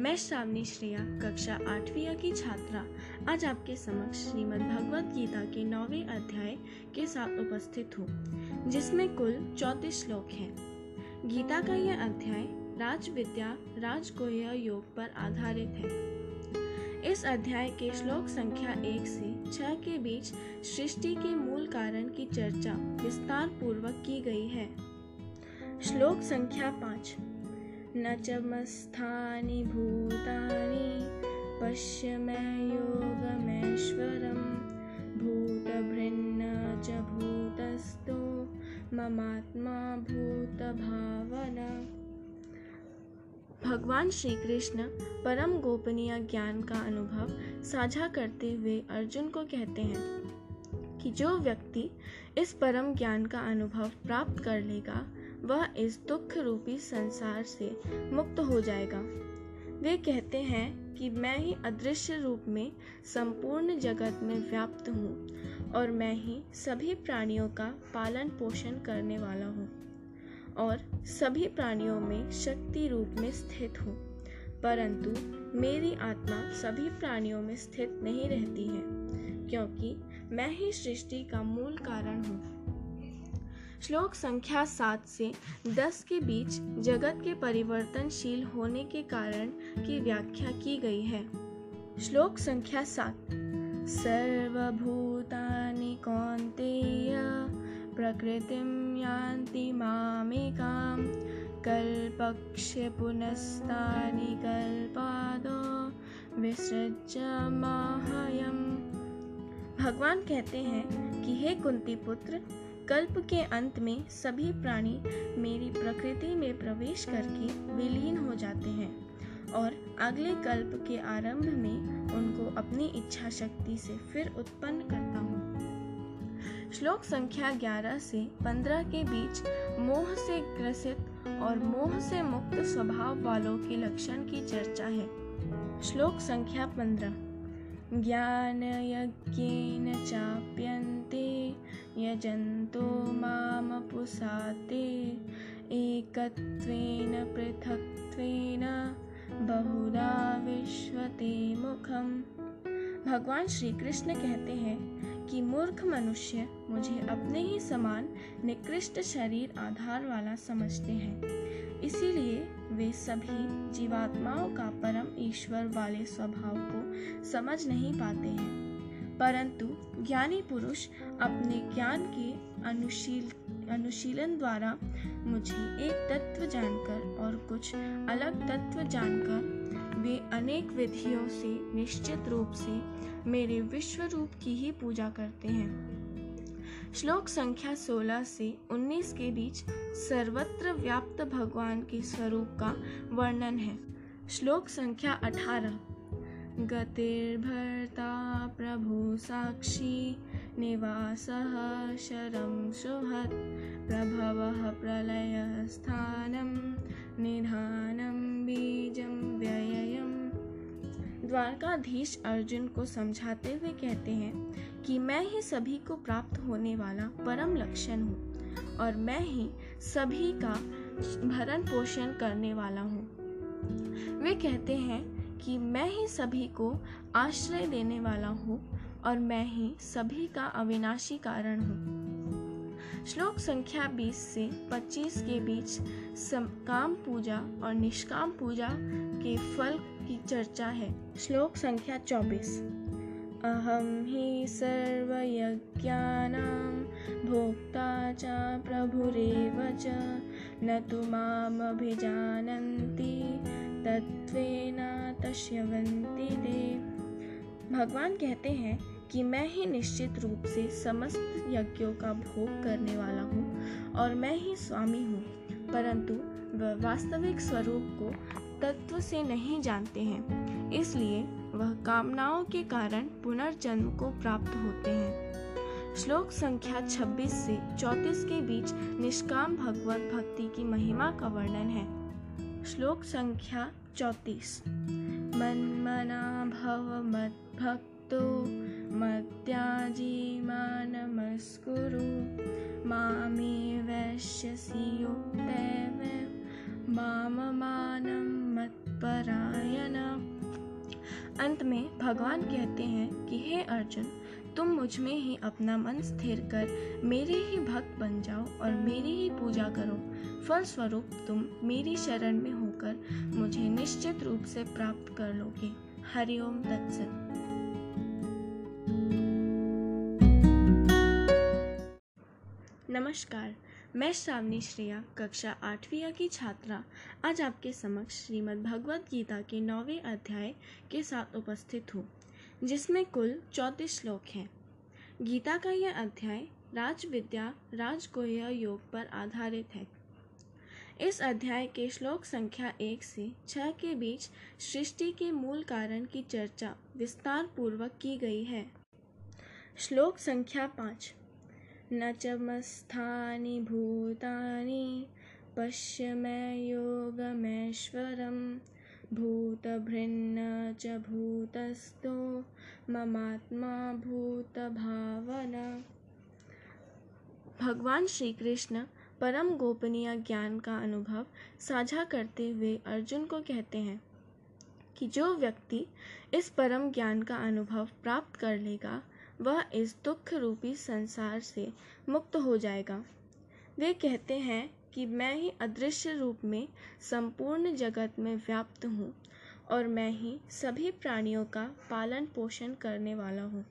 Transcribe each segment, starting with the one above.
मैं श्रावणी श्रेया, कक्षा आठवीं की छात्रा। आज आपके समक्ष श्रीमद् भगवत गीता के नौवे अध्याय के साथ उपस्थित हूँ, जिसमें कुल चौतीस श्लोक हैं। गीता का यह अध्याय राज विद्या राजगोह्य योग पर आधारित है। इस अध्याय के श्लोक संख्या एक से छह के बीच सृष्टि के मूल कारण की चर्चा विस्तार पूर्वक की गई है। श्लोक संख्या पाँच न च मस्थानि भूतानि, पश्य मे योगमेश्वरं भूतभृन्न च भूतस्थो, ममात्मा भूतभावना। भगवान श्री कृष्ण परम गोपनीय ज्ञान का अनुभव साझा करते हुए अर्जुन को कहते हैं कि जो व्यक्ति इस परम ज्ञान का अनुभव प्राप्त कर लेगा वह इस दुख रूपी संसार से मुक्त हो जाएगा। वे कहते हैं कि मैं ही अदृश्य रूप में संपूर्ण जगत में व्याप्त हूँ और मैं ही सभी प्राणियों का पालन पोषण करने वाला हूँ और सभी प्राणियों में शक्ति रूप में स्थित हूँ। परंतु मेरी आत्मा सभी प्राणियों में स्थित नहीं रहती है, क्योंकि मैं ही सृष्टि का मूल कारण हूँ। श्लोक संख्या सात से दस के बीच जगत के परिवर्तनशील होने के कारण की व्याख्या की गई है। श्लोक संख्या सात। सर्वभूतानि कौन्तेय प्रकृतिं यान्ति मामेकां कल्पक्ष्य पुनस्तानि कल्पादो विसृज्य माहयम्। भगवान कहते हैं कि हे कुंती पुत्र कल्प के अंत में सभी प्राणी मेरी प्रकृति में प्रवेश करके विलीन हो जाते हैं और अगले कल्प के आरंभ में उनको अपनी इच्छा शक्ति से फिर उत्पन्न करता हूँ। श्लोक संख्या 11 से 15 के बीच मोह से ग्रसित और मोह से मुक्त स्वभाव वालों के लक्षण की चर्चा है। श्लोक संख्या 15 ज्ञान यज्ञ चाप्यन्ते, यजन्तो मामपुसाते एकत्वेन, पृथक्त्वेन, बहुधा विश्वते मुखम। भगवान श्री कृष्ण कहते हैं कि मूर्ख मनुष्य मुझे अपने ही समान निकृष्ट शरीर आधार वाला समझते हैं। इसीलिए वे सभी जीवात्माओं का परम ईश्वर वाले स्वभाव को समझ नहीं पाते हैं। परंतु ज्ञानी पुरुष अपने ज्ञान के अनुशील, अनुशीलन द्वारा मुझे एक तत्व जानकर और कुछ अलग तत्व जानकर वे अनेक विधियों से निश्चित रूप से मेरे विश्व रूप की ही पूजा करते हैं। श्लोक संख्या 16 से 19 के बीच सर्वत्र व्याप्त भगवान के स्वरूप का वर्णन है। श्लोक संख्या 18 गतिर्भर्ता प्रभु साक्षी, निवास शरम शरं प्रभव प्रलय प्रलयस्थानं निधानं बीजं व्ययम् द्वारकाधीश अर्जुन को समझाते हुए कहते हैं कि मैं ही सभी को प्राप्त होने वाला परम लक्षण हूँ और मैं ही सभी का भरण पोषण करने वाला हूँ। वे कहते हैं कि मैं ही सभी को आश्रय देने वाला हूँ और मैं ही सभी का अविनाशी कारण हूँ। श्लोक संख्या 20 से 25 के बीच काम पूजा और निष्काम पूजा के फल की चर्चा है। श्लोक संख्या 24 अहम ही सर्वयज्ञानां भोक्ता च प्रभुरेव च, न तु मामभिजानन्ति तत्वेन तश्यवन्ति देव भगवान कहते हैं कि मैं ही निश्चित रूप से समस्त यज्ञों का भोग करने वाला हूँ और मैं ही स्वामी हूँ। परंतु वह वास्तविक स्वरूप को तत्व से नहीं जानते हैं। इसलिए वह कामनाओं के कारण पुनर्जन्म को प्राप्त होते हैं। श्लोक संख्या 26 से 34 के बीच निष्काम भगवत भक्ति की महिमा का वर्णन है। श्लोक संख्या चौतीस। मन्मना भव मद्भक्तो मत्याजी मानमस्कुरु मामे वैश्यसि युक्तैव माममानं मत्परायण अंत में भगवान कहते हैं कि, हे अर्जुन, तुम मुझमें ही अपना मन स्थिर कर, मेरे ही भक्त बन जाओ और मेरी ही पूजा करो। फलस्वरूप तुम मेरी शरण में होकर मुझे निश्चित रूप से प्राप्त कर लोगे। हरिओम तत्सत। नमस्कार, मैं श्रावणी श्रेया, कक्षा आठवीं की छात्रा। आज आपके समक्ष श्रीमद् भगवद गीता के नौवें अध्याय के साथ उपस्थित हूँ, जिसमें कुल चौंतीस श्लोक हैं। गीता का यह अध्याय राज विद्या राजगोह्य योग पर आधारित है। इस अध्याय के श्लोक संख्या एक से छह के बीच सृष्टि के मूल कारण की चर्चा विस्तार पूर्वक की गई है। श्लोक संख्या पाँच न च मस्थानि भूतानि, पश्य मे योगमेश्वरं। भूतभृन्न च भूतस्थो, ममात्मा भूतभावना। भगवान श्री कृष्ण परम गोपनीय ज्ञान का अनुभव साझा करते हुए अर्जुन को कहते हैं कि जो व्यक्ति इस परम ज्ञान का अनुभव प्राप्त कर लेगा वह इस दुख रूपी संसार से मुक्त हो जाएगा। वे कहते हैं कि मैं ही अदृश्य रूप में संपूर्ण जगत में व्याप्त हूँ और मैं ही सभी प्राणियों का पालन पोषण करने वाला हूँ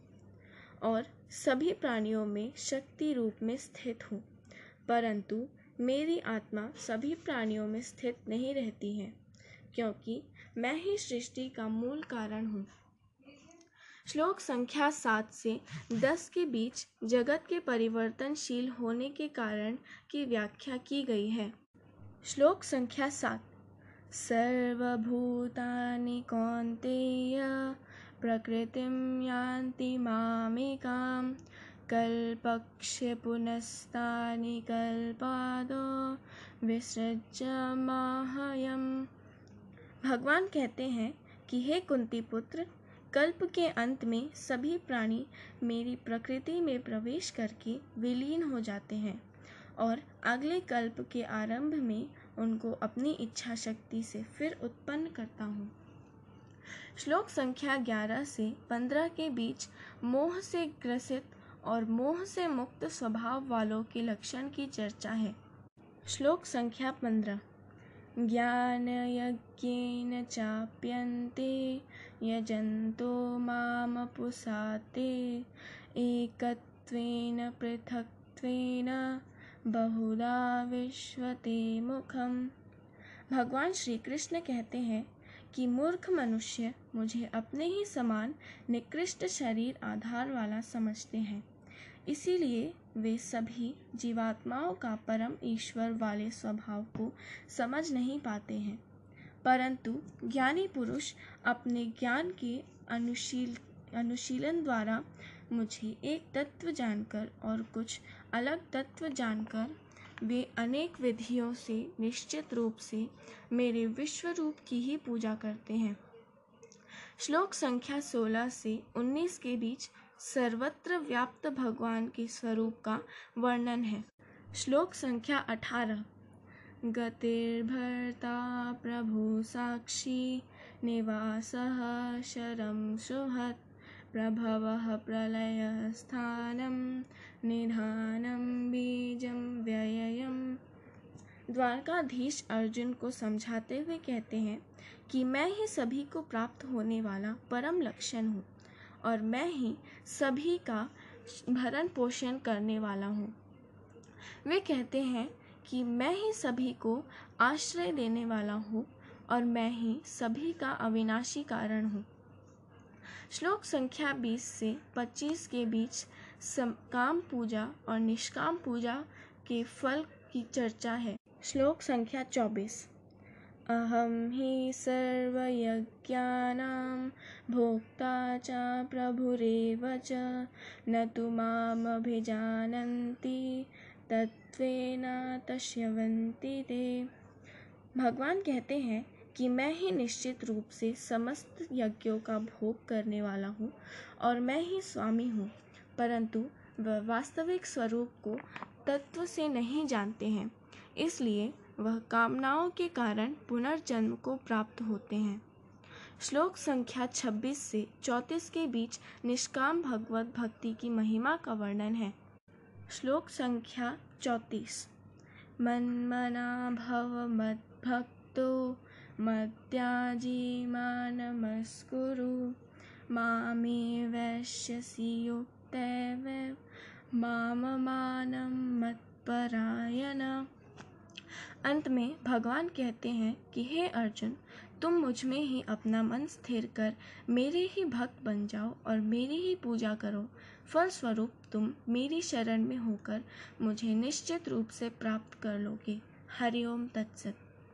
और सभी प्राणियों में शक्ति रूप में स्थित हूँ, परंतु मेरी आत्मा सभी प्राणियों में स्थित नहीं रहती है, क्योंकि मैं ही सृष्टि का मूल कारण हूँ। श्लोक संख्या सात से दस के बीच जगत के परिवर्तनशील होने के कारण की व्याख्या की गई है। श्लोक संख्या सात। सर्वभूतानि कौन्तेय प्रकृतिं यान्ति मामेकां कल्पक्ष्य पुनस्तानि कल्पादो विसृज्य माहयम। भगवान कहते हैं कि हे कुंती पुत्र कल्प के अंत में सभी प्राणी मेरी प्रकृति में प्रवेश करके विलीन हो जाते हैं और अगले कल्प के आरंभ में उनको अपनी इच्छा शक्ति से फिर उत्पन्न करता हूँ। श्लोक संख्या ग्यारह से पंद्रह के बीच मोह से ग्रसित और मोह से मुक्त स्वभाव वालों के लक्षण की चर्चा है। श्लोक संख्या पंद्रह। ज्ञानयज्ञेन चाप्यन्ते, यजन्तो मामपुसाते एकत्वेन, पृथक्त्वेन, बहुधा विश्वते मुखम। भगवान श्री कृष्ण कहते हैं कि मूर्ख मनुष्य मुझे अपने ही समान निकृष्ट शरीर आधार वाला समझते हैं। इसीलिए वे सभी जीवात्माओं का परम ईश्वर वाले स्वभाव को समझ नहीं पाते हैं। परंतु ज्ञानी पुरुष अपने ज्ञान के अनुशील, अनुशीलन द्वारा मुझे एक तत्व जानकर और कुछ अलग तत्व जानकर वे अनेक विधियों से निश्चित रूप से मेरे विश्व रूप की ही पूजा करते हैं। श्लोक संख्या 16 से 19 के बीच सर्वत्र व्याप्त भगवान के स्वरूप का वर्णन है। श्लोक संख्या 18 गतिर्भर्ता प्रभु साक्षी, निवास शरम सुहत, प्रभव प्रलय प्रलयस्थानं, निधानं बीजं व्ययम् द्वारकाधीश अर्जुन को समझाते हुए कहते हैं कि मैं ही सभी को प्राप्त होने वाला परम लक्षण हूँ। और मैं ही सभी का भरण पोषण करने वाला हूँ। वे कहते हैं कि मैं ही सभी को आश्रय देने वाला हूँ और मैं ही सभी का अविनाशी कारण हूँ। श्लोक संख्या 20 से 25 के बीच काम पूजा और निष्काम पूजा के फल की चर्चा है। श्लोक संख्या 24 अहम ही सर्वयज्ञानां भोक्ता च प्रभुरेव च। न तु मामभिजानन्ति तत्वेन तस्यवन्ति ते। भगवान कहते हैं कि मैं ही निश्चित रूप से समस्त यज्ञों का भोग करने वाला हूँ और मैं ही स्वामी हूँ, परंतु वह वास्तविक स्वरूप को तत्व से नहीं जानते हैं। इसलिए वह कामनाओं के कारण पुनर्जन्म को प्राप्त होते हैं। श्लोक संख्या 26 से 34 के बीच निष्काम भगवत भक्ति की महिमा का वर्णन है। श्लोक संख्या 34 मन्मना भव मद्भक्तो मद्याजी मानमस्कुरु मामे वैश्यसि युक्तैव माममानं मत्परायण। अंत में भगवान कहते हैं कि, हे अर्जुन, तुम मुझमें ही अपना मन स्थिर कर मेरे ही भक्त बन जाओ और मेरी ही पूजा करो। फलस्वरूप तुम मेरी शरण में होकर मुझे निश्चित रूप से प्राप्त कर लोगे। हरिओम तत्सत।